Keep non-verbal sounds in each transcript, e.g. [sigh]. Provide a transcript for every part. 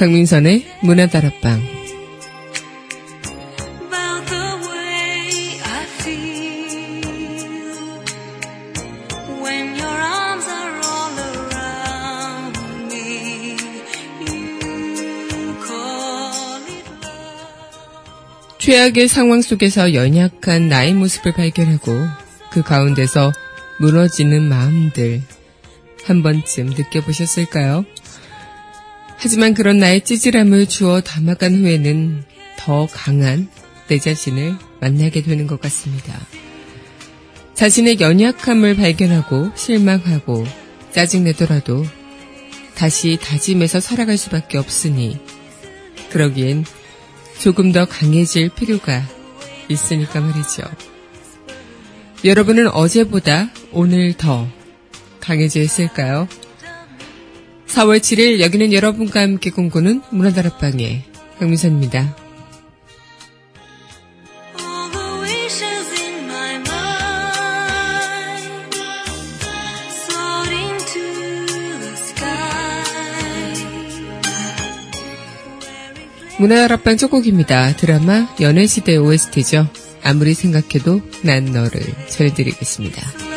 강민선의 문화다락방 최악의 상황 속에서 연약한 나의 모습을 발견하고 그 가운데서 무너지는 마음들 한 번쯤 느껴보셨을까요? 하지만 그런 나의 찌질함을 주워 담아간 후에는 더 강한 내 자신을 만나게 되는 것 같습니다. 자신의 연약함을 발견하고 실망하고 짜증내더라도 다시 다짐해서 살아갈 수밖에 없으니 그러기엔 조금 더 강해질 필요가 있으니까 말이죠. 여러분은 어제보다 오늘 더 강해져 있을까요? 4월 7일 여기는 여러분과 함께 꿈꾸는 문화다락방의 강미선입니다. 문화다락방 첫 곡입니다. 드라마 연애시대 OST죠. 아무리 생각해도 난 너를 전해드리겠습니다.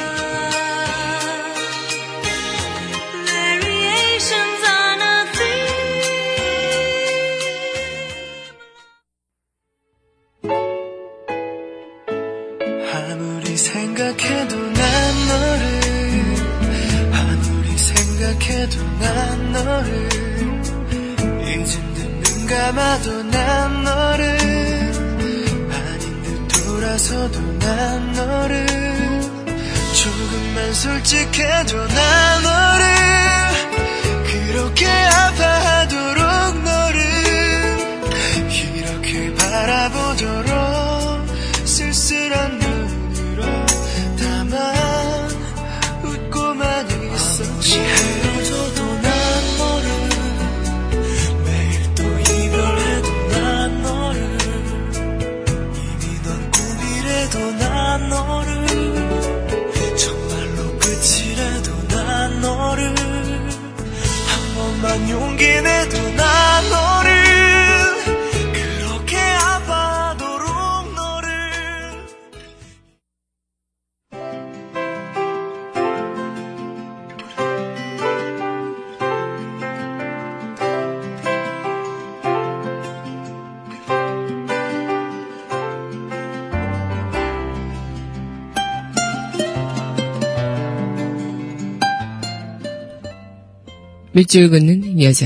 밑줄 긋는 여자.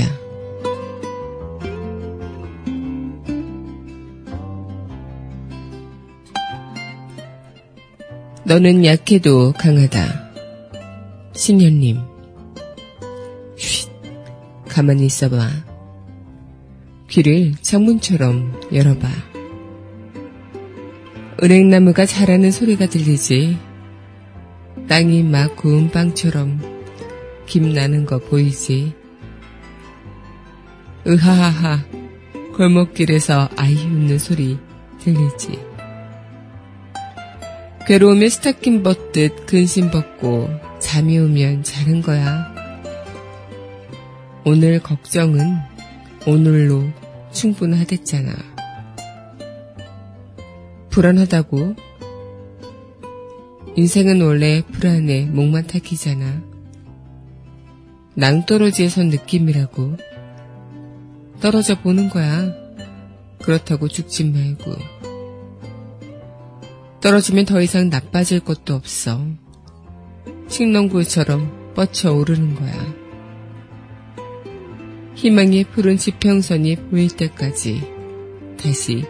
너는 약해도 강하다. 신현님. 쉿. 가만히 있어봐. 귀를 창문처럼 열어봐. 은행나무가 자라는 소리가 들리지. 땅이 막 구운 빵처럼 김 나는 거 보이지? 으하하하 골목길에서 아이 웃는 소리 들리지? 괴로움에 스타킹 벗듯 근심 벗고 잠이 오면 자는 거야. 오늘 걱정은 오늘로 충분하댔잖아. 불안하다고? 인생은 원래 불안에 목만 탁히잖아. 낭떠러지에 선 느낌이라고. 떨어져 보는 거야. 그렇다고 죽지 말고. 떨어지면 더 이상 나빠질 것도 없어. 식농구처럼 뻗쳐 오르는 거야. 희망의 푸른 지평선이 보일 때까지 다시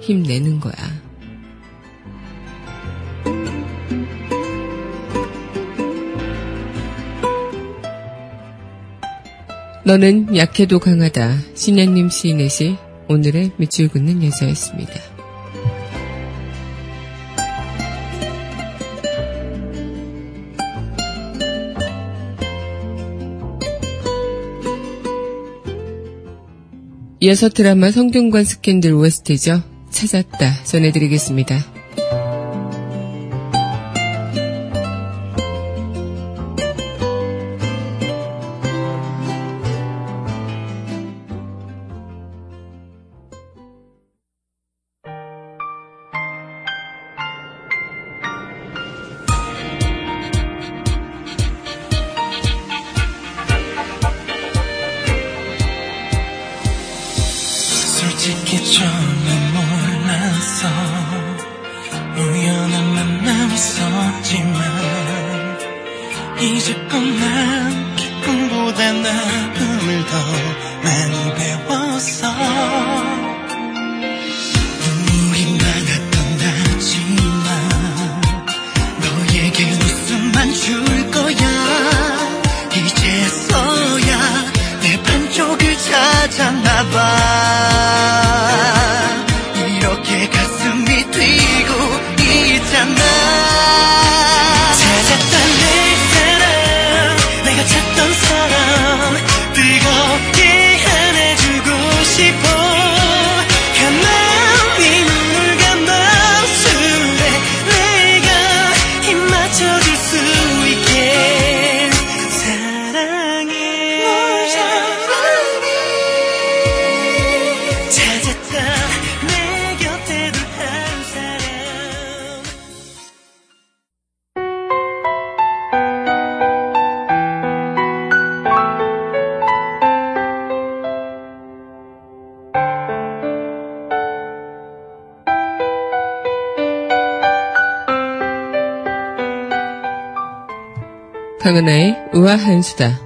힘내는 거야. 너는 약해도 강하다. 신양님 시인의 시 오늘의 밑줄 긋는 여자였습니다. 이어서 드라마 성균관 스캔들 OST죠. 찾았다 전해드리겠습니다. 강은하의 우아한 수다.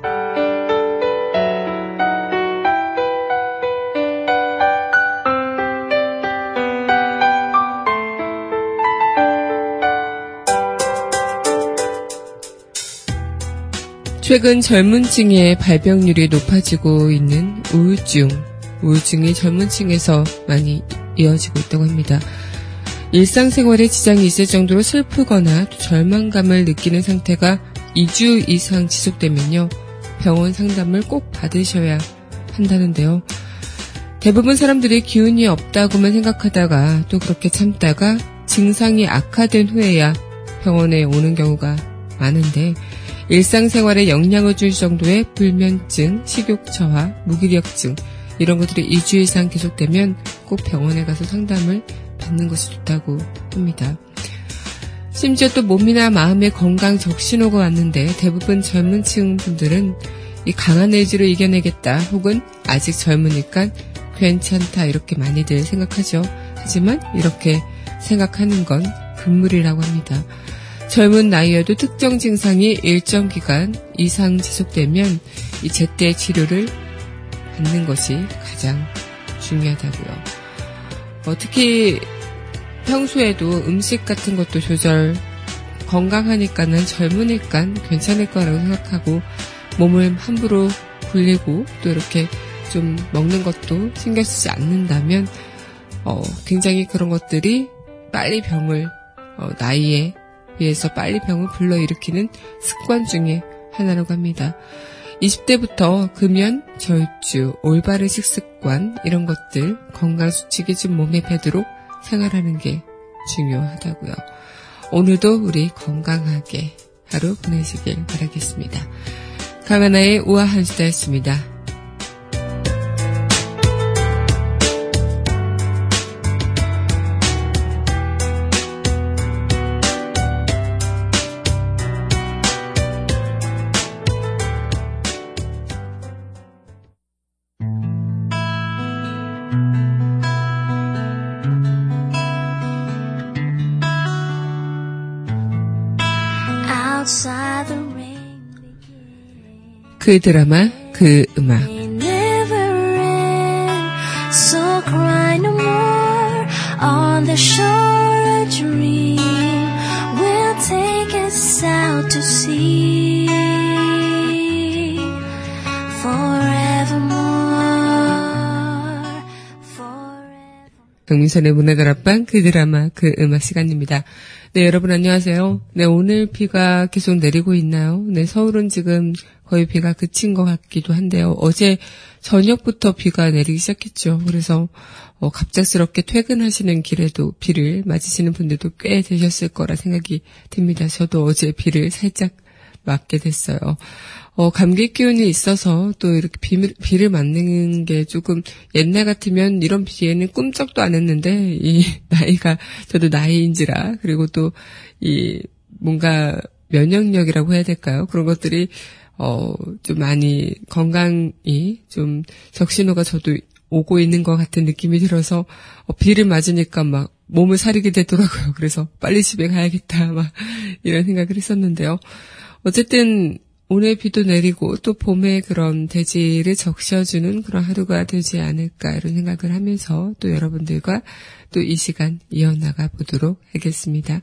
최근 젊은 층의 발병률이 높아지고 있는 우울증, 우울증이 젊은 층에서 많이 이어지고 있다고 합니다. 일상생활에 지장이 있을 정도로 슬프거나 절망감을 느끼는 상태가 2주 이상 지속되면요. 병원 상담을 꼭 받으셔야 한다는데요. 대부분 사람들이 기운이 없다고만 생각하다가 또 그렇게 참다가 증상이 악화된 후에야 병원에 오는 경우가 많은데 일상생활에 영향을 줄 정도의 불면증, 식욕 저하, 무기력증 이런 것들이 2주 이상 계속되면 꼭 병원에 가서 상담을 받는 것이 좋다고 합니다. 심지어 또 몸이나 마음의 건강 적신호가 왔는데 대부분 젊은 층 분들은 이 강한 의지로 이겨내겠다 혹은 아직 젊으니까 괜찮다 이렇게 많이들 생각하죠. 하지만 이렇게 생각하는 건 금물이라고 합니다. 젊은 나이여도 특정 증상이 일정 기간 이상 지속되면 이 제때 치료를 받는 것이 가장 중요하다고요. 어, 특히 평소에도 음식 같은 것도 조절 건강하니까는 젊으니까 괜찮을 거라고 생각하고 몸을 함부로 굴리고 또 이렇게 좀 먹는 것도 신경 쓰지 않는다면 어, 굉장히 그런 것들이 빨리 병을 어, 나이에 비해서 빨리 병을 불러일으키는 습관 중에 하나라고 합니다. 20대부터 금연, 절주, 올바른 식습관 이런 것들 건강 수칙이 좀 몸에 배도록 생활하는 게 중요하다고요. 오늘도 우리 건강하게 하루 보내시길 바라겠습니다. 강하나의 우아한 수다였습니다. 그 드라마, 그 음악. So cry no 강민선의 문화다락방 그 드라마 그 음악 시간입니다. 네 여러분 안녕하세요. 네 오늘 비가 계속 내리고 있나요? 네 서울은 지금 거의 비가 그친 것 같기도 한데요. 어제 저녁부터 비가 내리기 시작했죠. 그래서 어, 갑작스럽게 퇴근하시는 길에도 비를 맞으시는 분들도 꽤 되셨을 거라 생각이 듭니다. 저도 어제 비를 살짝 맞게 됐어요. 어, 감기 기운이 있어서 또 이렇게 비, 비를 맞는 게 조금 옛날 같으면 이런 비에는 꿈쩍도 안 했는데 이 [laughs] 나이가 저도 나이인지라 그리고 또 이 뭔가 면역력이라고 해야 될까요? 그런 것들이 어, 좀 많이 건강이 좀 적신호가 저도 오고 있는 것 같은 느낌이 들어서 어, 비를 맞으니까 막 몸을 사리게 되더라고요. 그래서 빨리 집에 가야겠다 막 이런 생각을 했었는데요. 어쨌든 오늘 비도 내리고 또 봄의 그런 대지를 적셔주는 그런 하루가 되지 않을까 이런 생각을 하면서 또 여러분들과 또 이 시간 이어나가 보도록 하겠습니다.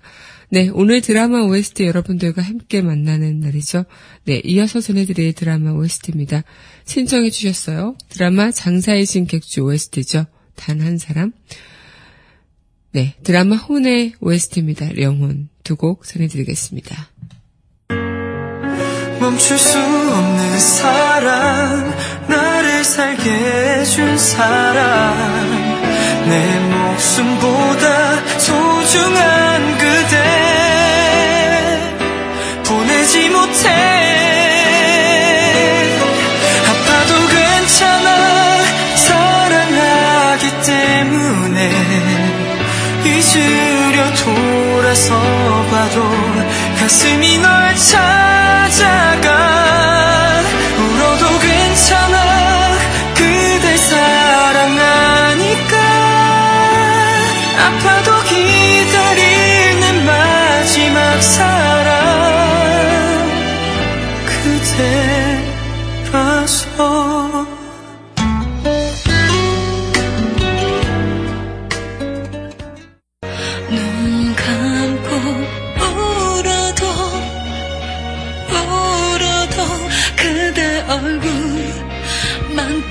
네, 오늘 드라마 OST 여러분들과 함께 만나는 날이죠. 네, 이어서 전해드릴 드라마 OST입니다. 신청해 주셨어요. 드라마 장사의 신객주 OST죠. 단 한 사람. 네, 드라마 혼의 OST입니다. 영혼 두 곡 전해드리겠습니다. 멈출 수 없는 사랑 나를 살게 해준 사랑. 내 목숨보다 소중한 그대 보내지 못해. 아파도 괜찮아 사랑하기 때문에. 잊으려 돌아서 봐도 가슴이 널 찾아 얼굴 만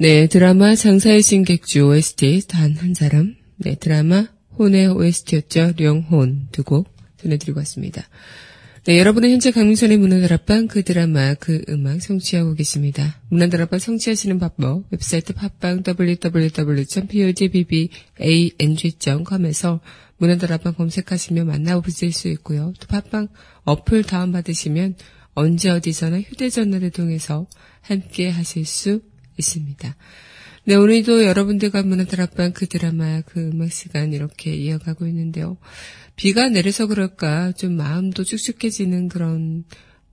네, 드라마 장사의 신객주 OST 단 한 사람. 네, 드라마 혼의 OST였죠. 령혼 두 곡 전해드리고 왔습니다. 네, 여러분은 현재 강민선의 문화다락방 그 드라마 그 음악 성취하고 계십니다. 문화다락방 성취하시는 방법 웹사이트 팟빵 www.podbbang.com에서 문화다락방 검색하시면 만나보실 수 있고요. 또 팟빵 어플 다운받으시면 언제 어디서나 휴대전화를 통해서 함께 하실 수 있습니다. 네, 오늘도 여러분들과 문화다락방 그 드라마 그 음악 시간 이렇게 이어가고 있는데요. 비가 내려서 그럴까 좀 마음도 축축해지는 그런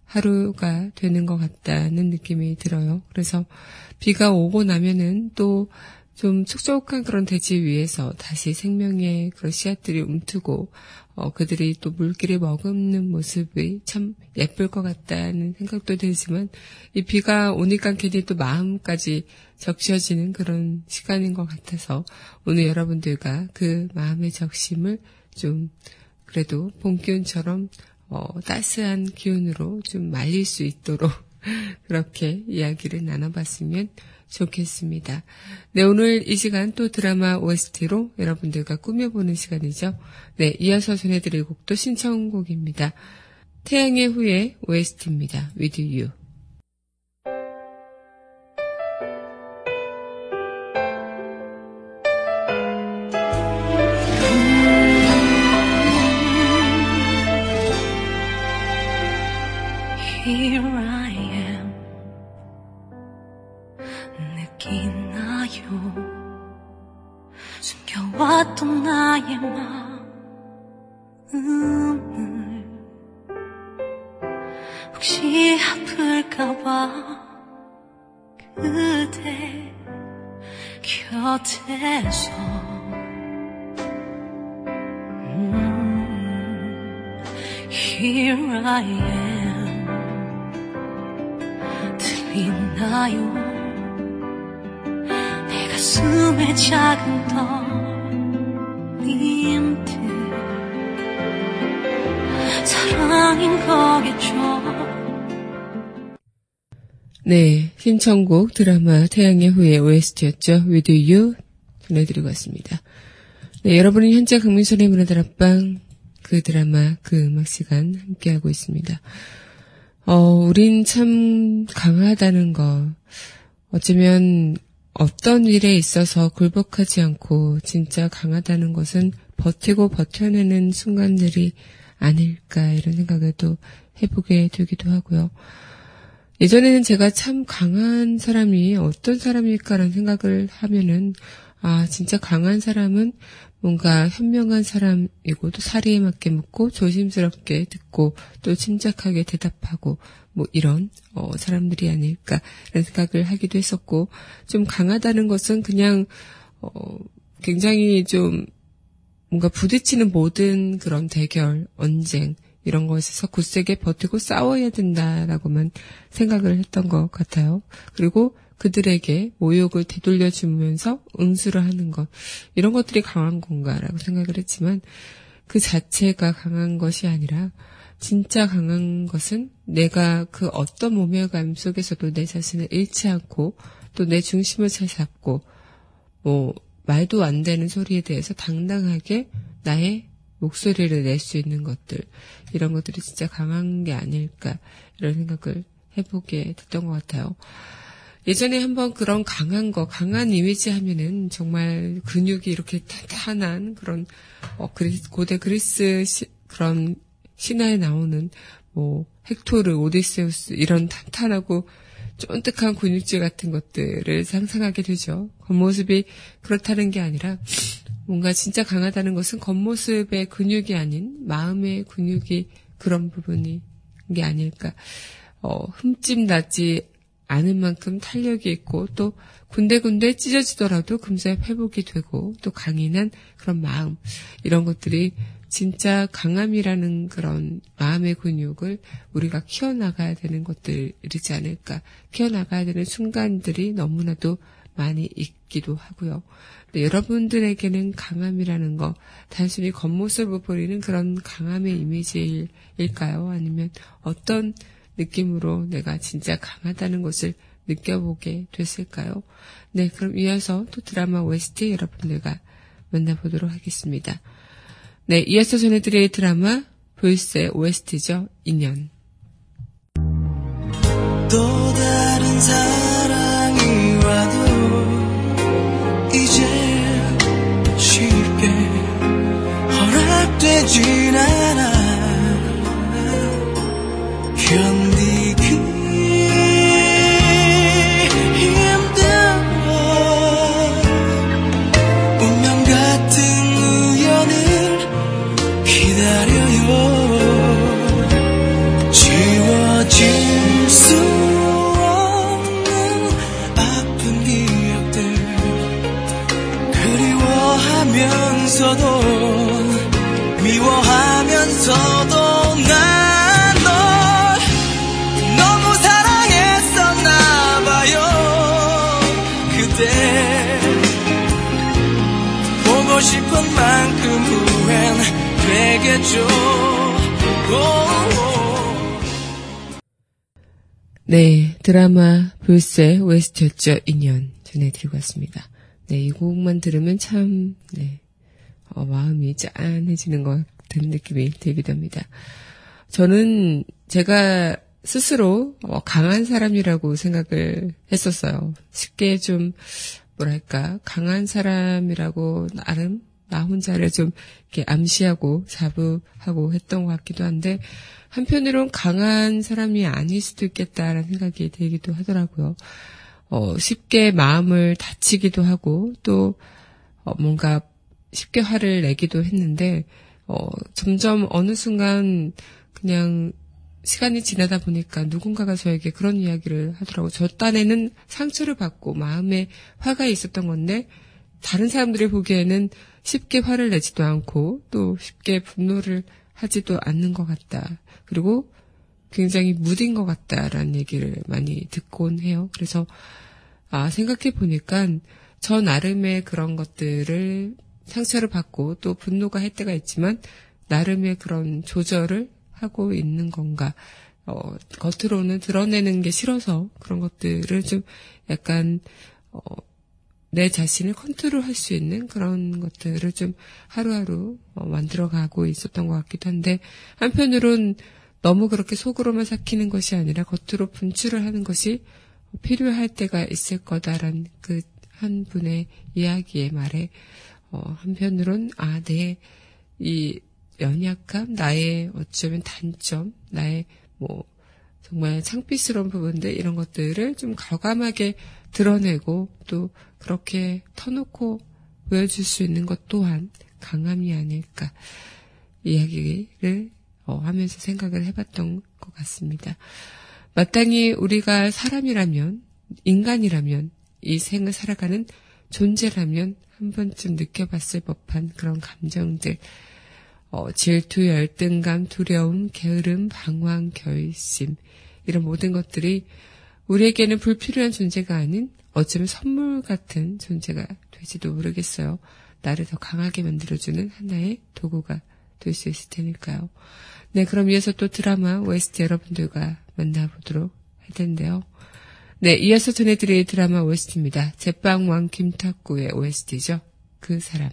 하루가 되는 것 같다는 느낌이 들어요. 그래서 비가 오고 나면은 또 좀 촉촉한 그런 대지 위에서 다시 생명의 그런 씨앗들이 움트고 어, 그들이 또 물기를 머금는 모습이 참 예쁠 것 같다는 생각도 들지만 이 비가 오니까 괜히 또 마음까지 적셔지는 그런 시간인 것 같아서 오늘 여러분들과 그 마음의 적심을 좀 그래도 봄 기운처럼 어, 따스한 기운으로 좀 말릴 수 있도록 [laughs] 그렇게 이야기를 나눠봤으면 좋겠습니다. 네, 오늘 이 시간 또 드라마 OST로 여러분들과 꾸며보는 시간이죠. 네, 이어서 전해드릴 곡도 신청곡입니다. 태양의 후예 OST입니다. With You. 숨겨왔던 나의 마음을 혹시 아플까봐 그대 곁에서. 음, Here I am. 들리나요 내 가슴에 작은 떨림들 사랑인 거겠죠 네, 신청곡 드라마 태양의 후예 OST였죠. With You 전해드리고 왔습니다. 네, 여러분은 현재 강민선의 문화들 앞방 그 드라마 그 음악 시간 함께하고 있습니다. 어, 우린 참 강하다는 거 어쩌면 어떤 일에 있어서 굴복하지 않고 진짜 강하다는 것은 버티고 버텨내는 순간들이 아닐까 이런 생각을 또 해보게 되기도 하고요. 예전에는 제가 참 강한 사람이 어떤 사람일까라는 생각을 하면은, 아, 진짜 강한 사람은 뭔가 현명한 사람이고 또 사리에 맞게 묻고 조심스럽게 듣고 또 침착하게 대답하고 뭐 이런 어, 사람들이 아닐까라는 생각을 하기도 했었고 좀 강하다는 것은 그냥 어, 굉장히 좀 뭔가 부딪히는 모든 그런 대결, 언쟁 이런 것에서 굳세게 버티고 싸워야 된다라고만 생각을 했던 것 같아요. 그리고 그들에게 모욕을 되돌려 주면서 응수를 하는 것 이런 것들이 강한 건가라고 생각을 했지만 그 자체가 강한 것이 아니라 진짜 강한 것은 내가 그 어떤 모멸감 속에서도 내 자신을 잃지 않고 또 내 중심을 잘 잡고 뭐 말도 안 되는 소리에 대해서 당당하게 나의 목소리를 낼 수 있는 것들, 이런 것들이 진짜 강한 게 아닐까, 이런 생각을 해보게 됐던 것 같아요. 예전에 한번 그런 강한 거, 강한 이미지 하면은 정말 근육이 이렇게 탄탄한 그런, 어, 그리스, 고대 그리스 시, 그런 신화에 나오는 뭐, 헥토르, 오디세우스, 이런 탄탄하고 쫀득한 근육질 같은 것들을 상상하게 되죠. 겉모습이 그렇다는 게 아니라, 뭔가 진짜 강하다는 것은 겉모습의 근육이 아닌 마음의 근육이 그런 부분이 게 아닐까. 어, 흠집 나지 않은 만큼 탄력이 있고 또 군데군데 찢어지더라도 금세 회복이 되고 또 강인한 그런 마음 이런 것들이 진짜 강함이라는 그런 마음의 근육을 우리가 키워나가야 되는 것들이지 않을까. 키워나가야 되는 순간들이 너무나도 많이 있기도 하고요. 여러분들에게는 강함이라는 거 단순히 겉모습을 보이는 그런 강함의 이미지일까요? 아니면 어떤 느낌으로 내가 진짜 강하다는 것을 느껴보게 됐을까요? 네, 그럼 이어서 또 드라마 OST 여러분들과 만나보도록 하겠습니다. 네, 이어서 전해드릴 드라마 볼세 OST죠. 인연. 또 다른 사랑이 와도 이제 쉽게 허락되진 않아 되겠죠 오. 네, 드라마 불새 OST였죠. 인연 전해드리고 왔습니다. 네, 이 곡만 들으면 참, 네, 어, 마음이 짠해지는 것 같은 느낌이 들기도 합니다. 저는 제가 스스로 어, 강한 사람이라고 생각을 했었어요. 쉽게 좀, 뭐랄까, 강한 사람이라고 나름 나 혼자를 좀 이렇게 암시하고 자부하고 했던 것 같기도 한데 한편으론 강한 사람이 아닐 수도 있겠다라는 생각이 들기도 하더라고요. 어, 쉽게 마음을 다치기도 하고 또 어, 뭔가 쉽게 화를 내기도 했는데 어, 점점 어느 순간 그냥 시간이 지나다 보니까 누군가가 저에게 그런 이야기를 하더라고요. 저 딴에는 상처를 받고 마음에 화가 있었던 건데 다른 사람들이 보기에는 쉽게 화를 내지도 않고 또 쉽게 분노를 하지도 않는 것 같다. 그리고 굉장히 무딘 것 같다라는 얘기를 많이 듣곤 해요. 그래서 아 생각해 보니까 저 나름의 그런 것들을 상처를 받고 또 분노가 할 때가 있지만 나름의 그런 조절을 하고 있는 건가. 어, 겉으로는 드러내는 게 싫어서 그런 것들을 좀 약간, 어, 내 자신을 컨트롤 할 수 있는 그런 것들을 좀 하루하루 어, 만들어가고 있었던 것 같기도 한데, 한편으론 너무 그렇게 속으로만 삭히는 것이 아니라 겉으로 분출을 하는 것이 필요할 때가 있을 거다라는 그한 분의 이야기의 말에, 어, 한편으론, 아, 내, 이 연약함, 나의 어쩌면 단점, 나의 뭐 정말 창피스러운 부분들 이런 것들을 좀 과감하게 드러내고 또 그렇게 터놓고 보여줄 수 있는 것 또한 강함이 아닐까 이야기를 어, 하면서 생각을 해봤던 것 같습니다. 마땅히 우리가 사람이라면 인간이라면 이 생을 살아가는 존재라면 한 번쯤 느껴봤을 법한 그런 감정들 어, 질투, 열등감, 두려움, 게으름, 방황, 결심 이런 모든 것들이 우리에게는 불필요한 존재가 아닌 어쩌면 선물 같은 존재가 될지도 모르겠어요. 나를 더 강하게 만들어주는 하나의 도구가 될 수 있을 테니까요. 네, 그럼 이어서 또 드라마 OST 여러분들과 만나보도록 할 텐데요. 네, 이어서 전해드릴 드라마 OST입니다. 제빵왕 김탁구의 OST죠. 그 사람.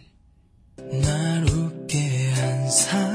사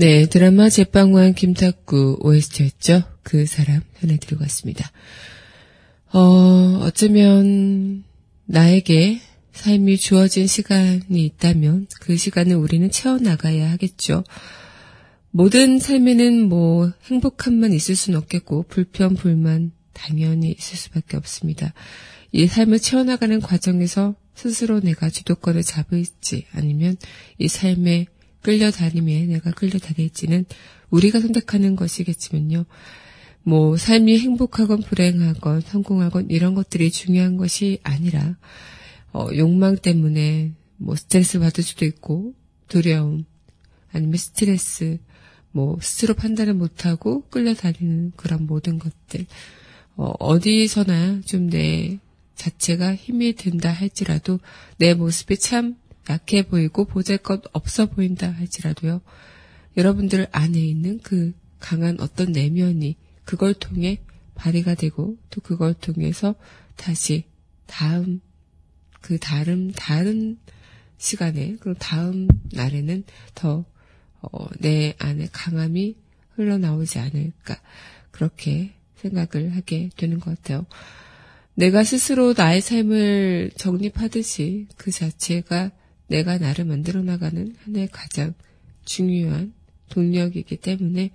네, 드라마 제빵왕 김탁구 OST였죠. 그 사람 전해드리고 왔습니다. 어, 어쩌면 나에게 삶이 주어진 시간이 있다면 그 시간을 우리는 채워나가야 하겠죠. 모든 삶에는 뭐 행복함만 있을 수는 없겠고 불편, 불만 당연히 있을 수밖에 없습니다. 이 삶을 채워나가는 과정에서 스스로 내가 주도권을 잡을지 아니면 이 삶에 끌려다님에 내가 끌려다닐지는 우리가 선택하는 것이겠지만요. 뭐 삶이 행복하건 불행하건 성공하건 이런 것들이 중요한 것이 아니라 어, 욕망 때문에 뭐 스트레스 받을 수도 있고 두려움 아니면 스트레스 뭐 스스로 판단을 못하고 끌려다니는 그런 모든 것들 어, 어디서나 좀 내 자체가 힘이 든다 할지라도 내 모습이 참 약해 보이고 보잘것 없어 보인다 할지라도요. 여러분들 안에 있는 그 강한 어떤 내면이 그걸 통해 발휘가 되고 또 그걸 통해서 다시 다음 그 다른 다른 시간에 그럼 다음 날에는 더 어, 내 안에 강함이 흘러나오지 않을까 그렇게 생각을 하게 되는 것 같아요. 내가 스스로 나의 삶을 정립하듯이 그 자체가 내가 나를 만들어 나가는 하나의 가장 중요한 동력이기 때문에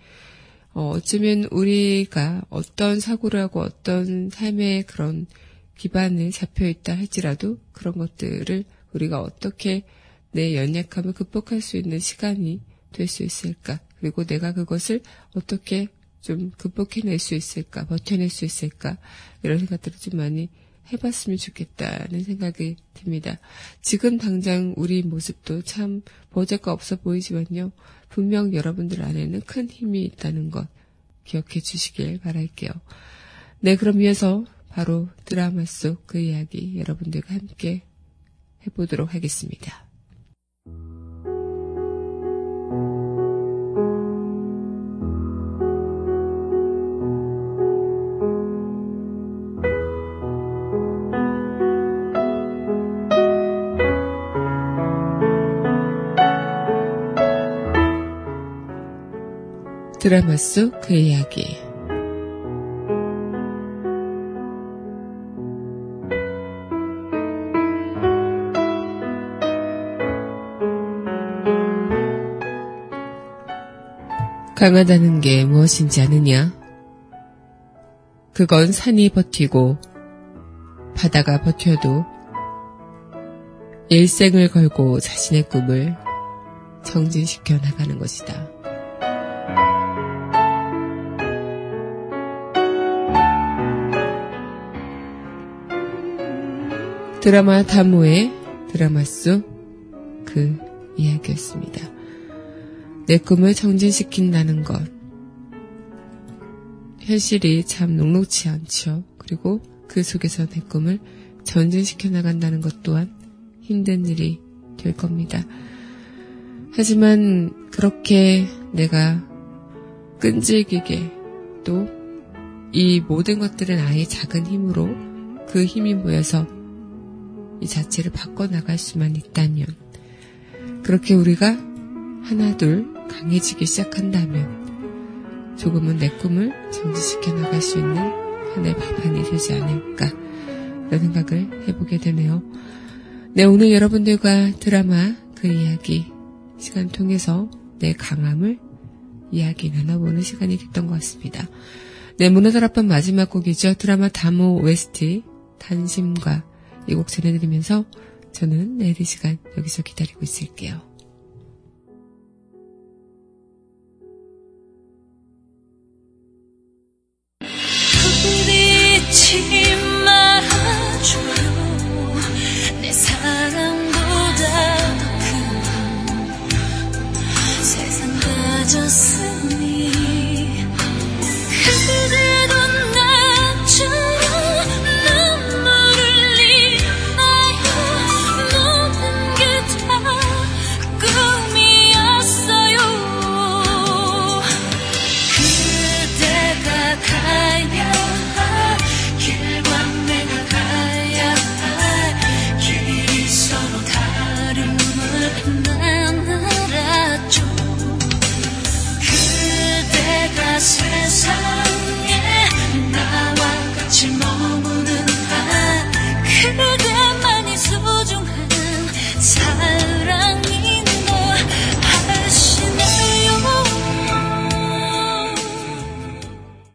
어, 어쩌면 우리가 어떤 사고를 하고 어떤 삶의 그런 기반을 잡혀 있다 할지라도 그런 것들을 우리가 어떻게 내 연약함을 극복할 수 있는 시간이 될 수 있을까? 그리고 내가 그것을 어떻게 좀 극복해낼 수 있을까? 버텨낼 수 있을까? 이런 생각들을 좀 많이 해봤으면 좋겠다는 생각이 듭니다. 지금 당장 우리 모습도 참 보잘것 없어 보이지만요. 분명 여러분들 안에는 큰 힘이 있다는 것 기억해 주시길 바랄게요. 네, 그럼 이어서 바로 드라마 속 그 이야기 여러분들과 함께 해보도록 하겠습니다. 드라마 속 그 이야기 강하다는 게 무엇인지 아느냐? 그건 산이 버티고 바다가 버텨도 일생을 걸고 자신의 꿈을 정진시켜 나가는 것이다. 드라마 다모의 드라마 속 그 이야기였습니다. 내 꿈을 정진시킨다는 것. 현실이 참 녹록치 않죠. 그리고 그 속에서 내 꿈을 전진시켜 나간다는 것 또한 힘든 일이 될 겁니다. 하지만 그렇게 내가 끈질기게 또 이 모든 것들은 아예 작은 힘으로 그 힘이 모여서 이 자체를 바꿔나갈 수만 있다면 그렇게 우리가 하나둘 강해지기 시작한다면 조금은 내 꿈을 정지시켜 나갈 수 있는 하나의 발판이 되지 않을까 이런 생각을 해보게 되네요. 네, 오늘 여러분들과 드라마 그 이야기 시간 통해서 내 강함을 이야기 나눠보는 시간이 됐던 것 같습니다. 네, 문화들 앞방 마지막 곡이죠. 드라마 다모 OST 단심과 이 곡 전해드리면서 저는 내일 이 시간 여기서 기다리고 있을게요. 그 지